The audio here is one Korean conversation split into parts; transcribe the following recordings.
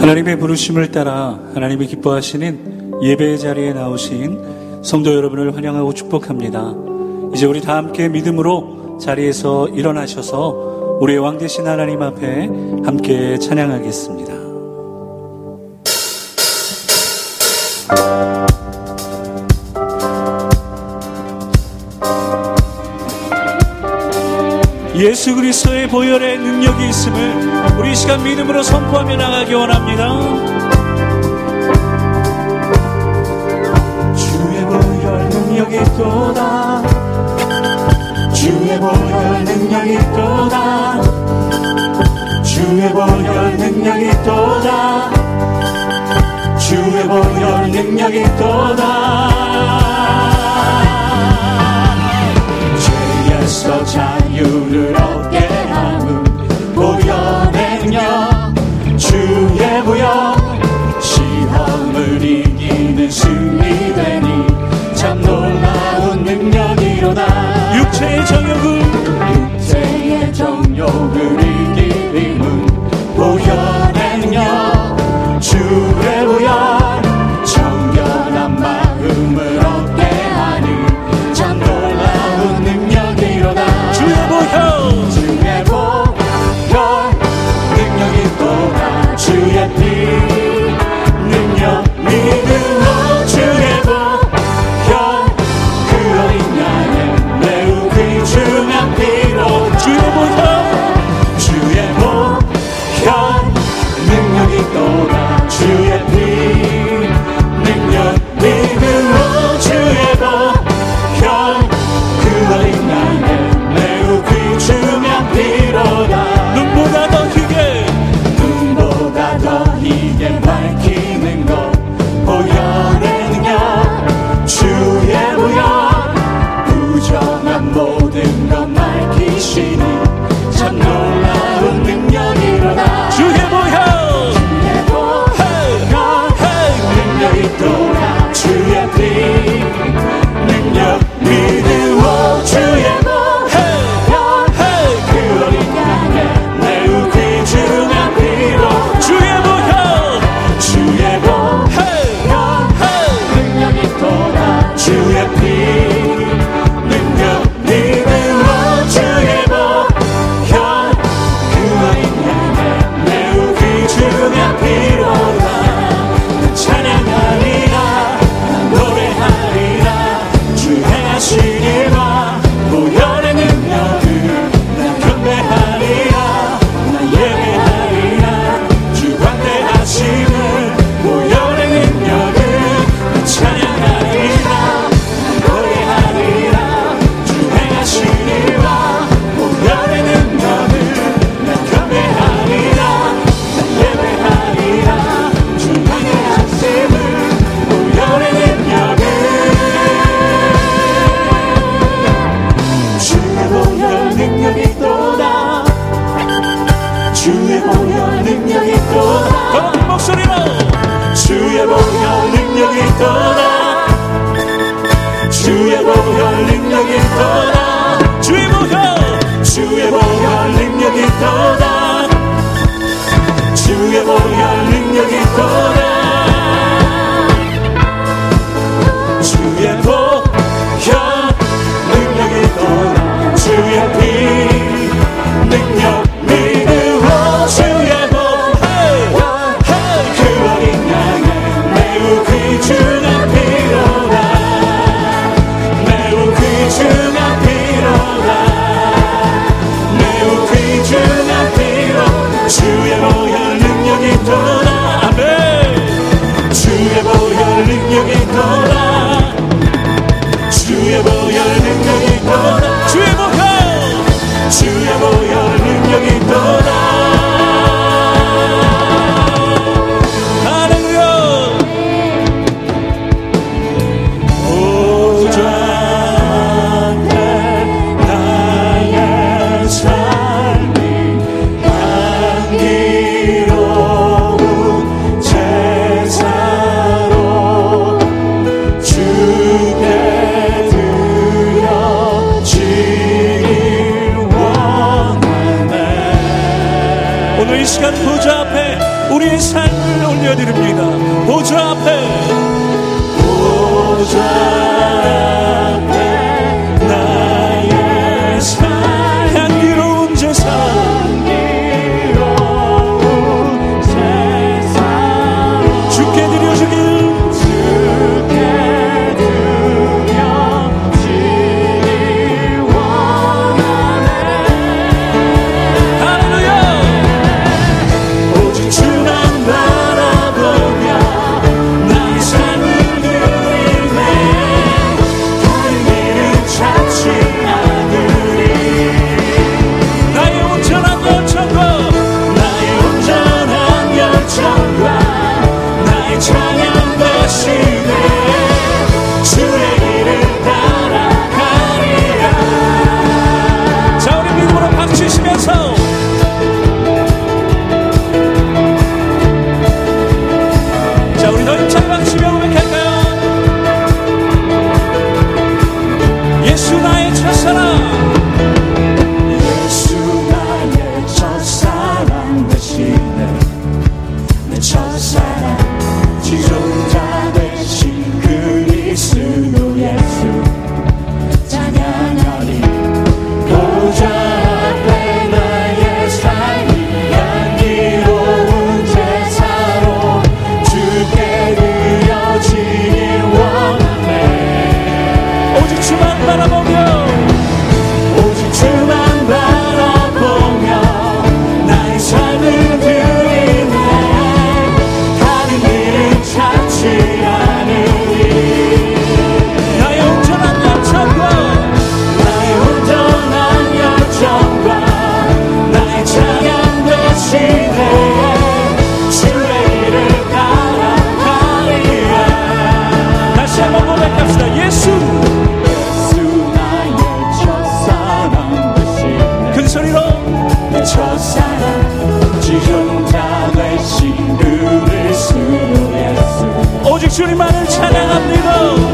하나님의 부르심을 따라 하나님이 기뻐하시는 예배의 자리에 나오신 성도 여러분을 환영하고 축복합니다. 이제 우리 다 함께 믿음으로 자리에서 일어나셔서 우리의 왕 되신 하나님 앞에 함께 찬양하겠습니다. 예수 그리스도의 보혈의 능력이 있음을 우리 시간 믿음으로 선포하며 나가기 원합니다. 주의 보혈 능력이 또다. 주의 보혈 능력이 또다. 주의 보혈 능력이 또다. 주의 보혈 능력이 또다. 죄에서 자. 죄의 저녁을 Oh. 보좌 오직 주님만을 찬양합니다.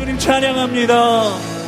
우린 오늘을 힘겨워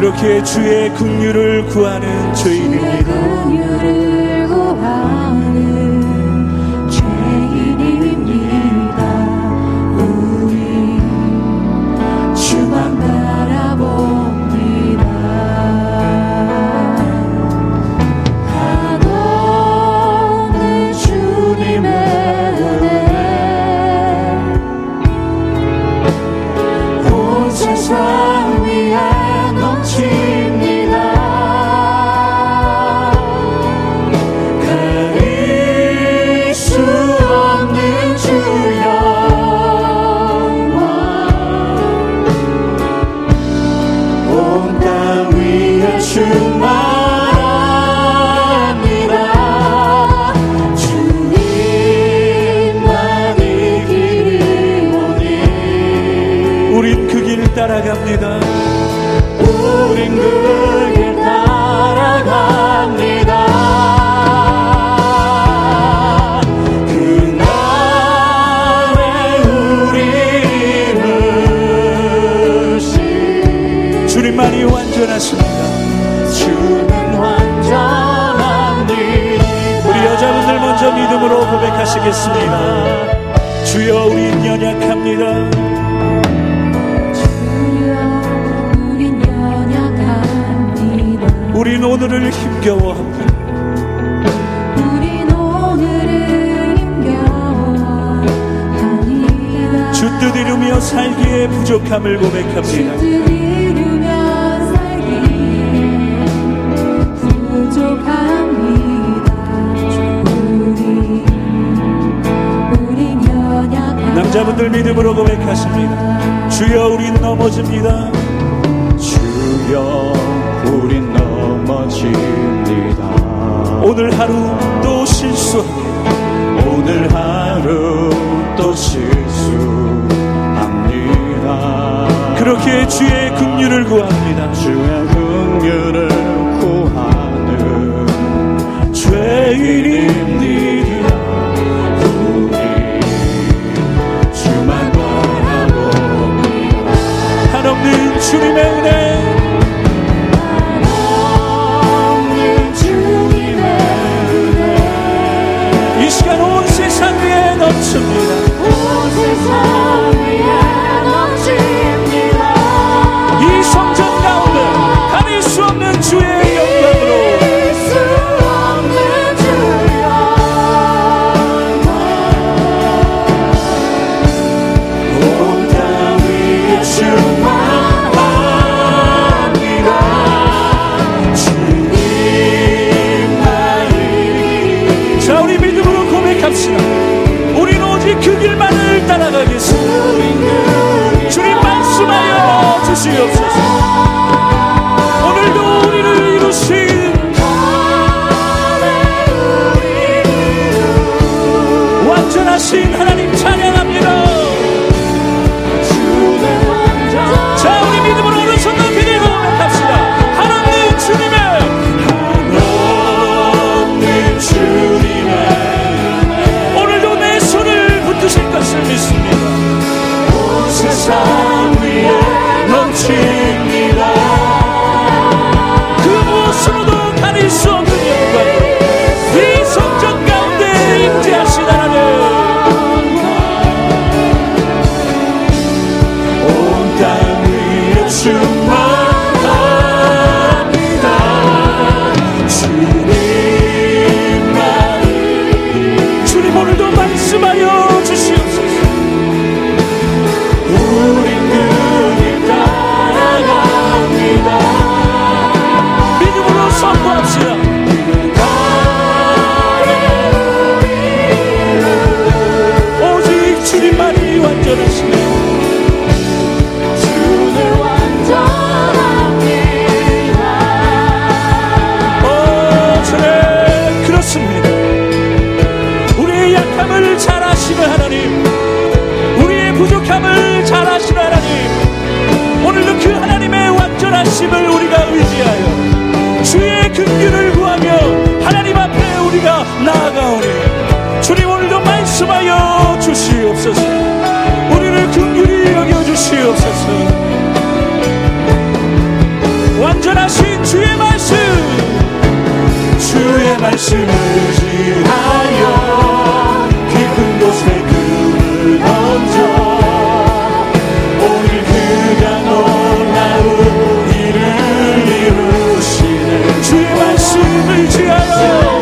그렇게 주의 긍휼을 구하는 죄인입니다. 따라갑니다. 우린 그 길 따라갑니다. 그날에 우리는 시 주님만이 완전하십니다. 주는 일 우리 여자분들 먼저 믿음으로 고백하시겠습니다. 주여 우린 연약합니다. 우린 오늘을 힘겨워합니다. 우린 오늘을 힘겨워합니다 주뜻 이루며 살기에 부족함을 고백합니다. 주뜻 남자분들 믿음으로 고백하십니다. 주여 우린 넘어집니다. 주여 넘어집니다. 오늘 하루 또 실수합니다. 오늘 하루 또 실수합니다. 그렇게 주의 긍휼을 구합니다. 주의 긍휼을 구하는 죄인입니다. 우리 주만 바라봅니다. 한없는 주님의 은혜 길만 나아가오니 주님 오늘도 말씀하여 주시옵소서. 우리를 긍휼히 여겨 주시옵소서. 완전하신 주의 말씀 주의 말씀을 지하여 깊은 곳에 금을 던져 주의 말씀을 지하여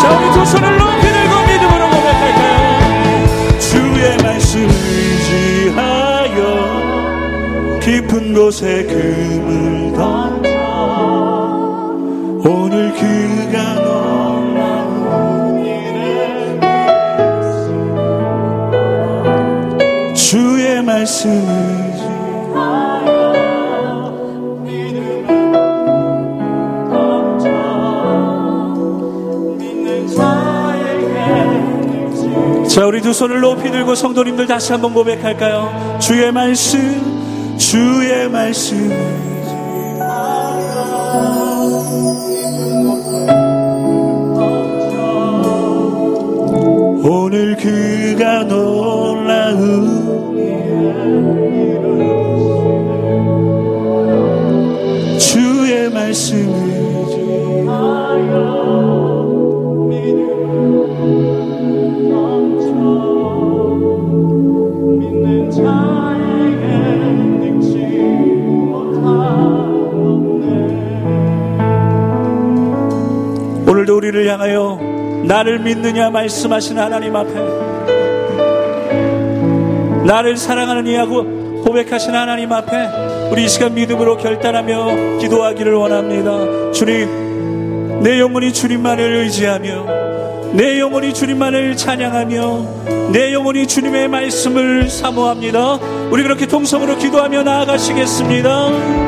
자 우리 두 손을 높이 들고 믿음으로 고백할까요? 주의 말씀을 지하여 깊은 곳에 금을 던져 오늘 그가 놀라운 주의 말씀을 자 우리 두 손을 높이 들고 성도님들 다시 한번 고백할까요? 주의 말씀 주의 말씀. 오늘 그가 놀라운 주의 말씀 오늘도 우리를 향하여 나를 믿느냐 말씀하신 하나님 앞에 나를 사랑하는 이하고 고백하신 하나님 앞에 우리 이 시간 믿음으로 결단하며 기도하기를 원합니다. 주님, 내 영혼이 주님만을 의지하며 내 영혼이 주님만을 찬양하며 내 영혼이 주님의 말씀을 사모합니다. 우리 그렇게 통성으로 기도하며 나아가시겠습니다.